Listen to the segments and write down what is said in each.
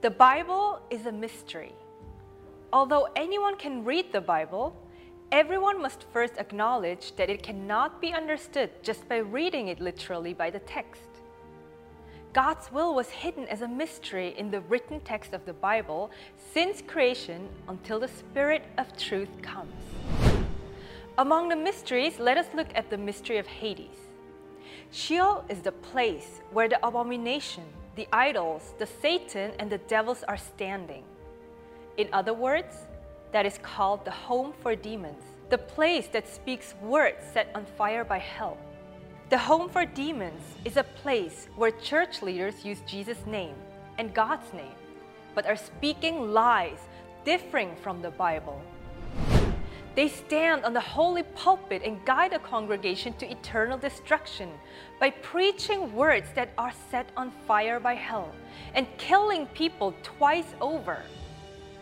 The Bible is a mystery. Although anyone can read the Bible, everyone must first acknowledge that it cannot be understood just by reading it literally by the text. God's will was hidden as a mystery in the written text of the Bible since creation until the Spirit of truth comes. Among the mysteries, let us look at the mystery of Hades. Sheol is the place where the abomination, the idols, the Satan, and the devils are standing. In other words, that is called the home for demons, the place that speaks words set on fire by hell. The home for demons is a place where church leaders use Jesus' name and God's name, but are speaking lies differing from the Bible. They stand on the holy pulpit and guide a congregation to eternal destruction by preaching words that are set on fire by hell and killing people twice over.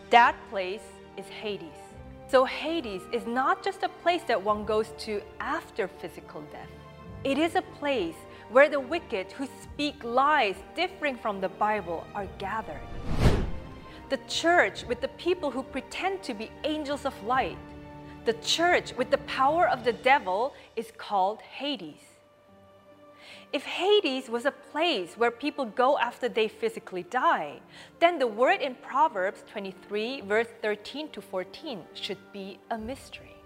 That place is Hades. So, Hades is not just a place that one goes to after physical death, it is a place where the wicked who speak lies differing from the Bible are gathered. The church with the people who pretend to be angels of light the church with the power of the devil is called Hades. If Hades was a place where people go after they physically die, then the word in Proverbs 23, verse 13 to 14, should be a mystery.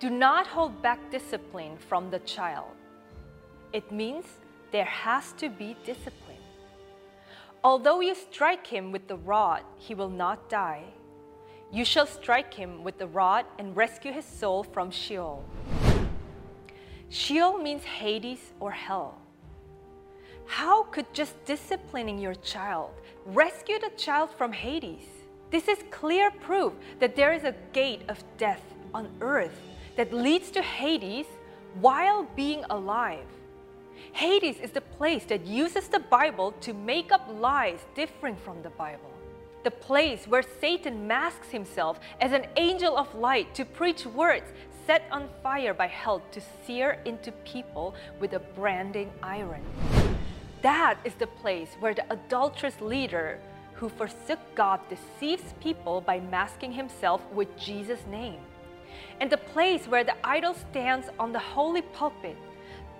Do not hold back discipline from the child. It means there has to be discipline. Although you strike him with the rod, he will not die you shall strike him with the rod and rescue his soul from Sheol. Sheol means Hades or hell. How could just disciplining your child rescue the child from Hades? This is clear proof that there is a gate of death on earth that leads to Hades while being alive. Hades is the place that uses the Bible to make up lies different from the Bible the place where Satan masks himself as an angel of light to preach words set on fire by hell to sear into people with a branding iron. That is the place where the adulterous leader who forsook God deceives people by masking himself with Jesus' name. And the place where the idol stands on the holy pulpit,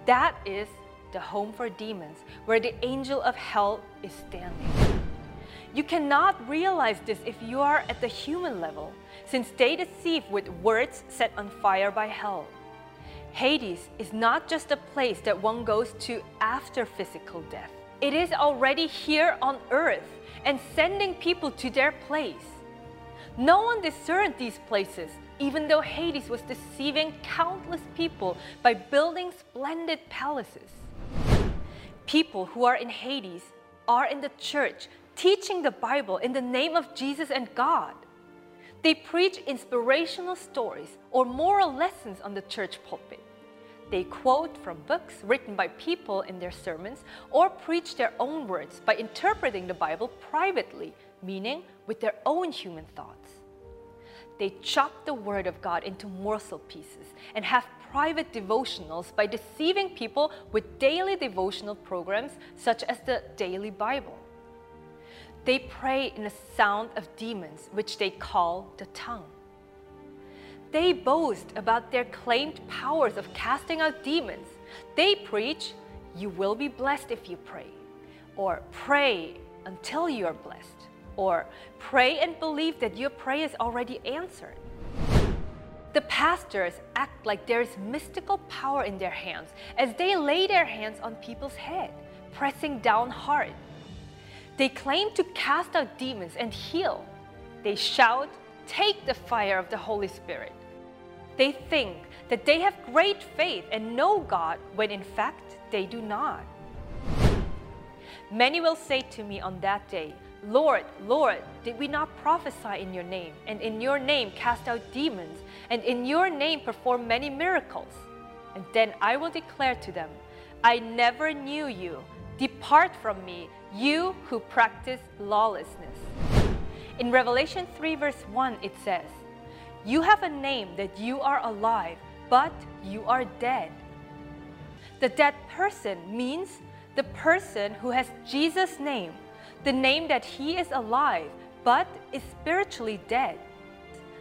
that is the home for demons, where the angel of hell is standing. You cannot realize this if you are at the human level, since they deceive with words set on fire by hell. Hades is not just a place that one goes to after physical death. It is already here on earth and sending people to their place. No one discerned these places, even though Hades was deceiving countless people by building splendid palaces. People who are in Hades are in the church teaching the Bible in the name of Jesus and God. They preach inspirational stories or moral lessons on the church pulpit. They quote from books written by people in their sermons or preach their own words by interpreting the Bible privately, meaning with their own human thoughts. They chop the Word of God into morsel pieces and have private devotionals by deceiving people with daily devotional programs such as the Daily Bible. They pray in the sound of demons, which they call the tongue. They boast about their claimed powers of casting out demons. They preach, You will be blessed if you pray, or pray until you are blessed, or pray and believe that your prayer is already answered. The pastors act like there is mystical power in their hands as they lay their hands on people's head, pressing down hard they claim to cast out demons and heal. They shout, Take the fire of the Holy Spirit. They think that they have great faith and know God when in fact they do not. Many will say to me on that day, Lord, Lord, did we not prophesy in your name, and in your name cast out demons, and in your name perform many miracles? And then I will declare to them, I never knew you. Depart from me, you who practice lawlessness. In Revelation 3, verse 1, it says, You have a name that you are alive, but you are dead. The dead person means the person who has Jesus' name, the name that he is alive, but is spiritually dead.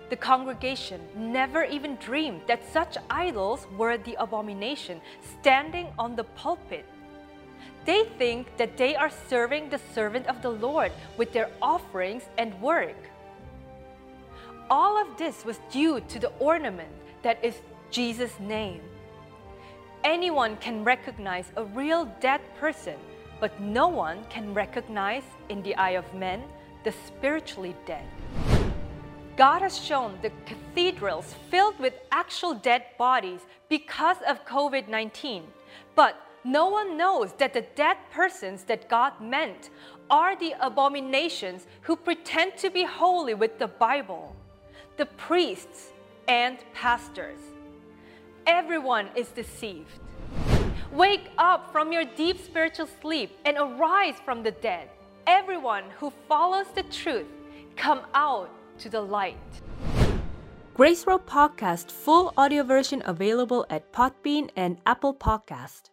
The congregation never even dreamed that such idols were the abomination standing on the pulpit. They think that they are serving the servant of the Lord with their offerings and work. All of this was due to the ornament that is Jesus' name. Anyone can recognize a real dead person, but no one can recognize, in the eye of men, the spiritually dead. God has shown the cathedrals filled with actual dead bodies because of COVID 19. But no one knows that the dead persons that God meant are the abominations who pretend to be holy with the Bible, the priests and pastors. Everyone is deceived. Wake up from your deep spiritual sleep and arise from the dead. Everyone who follows the truth, come out to the light. Grace Road Podcast full audio version available at Podbean and Apple Podcast.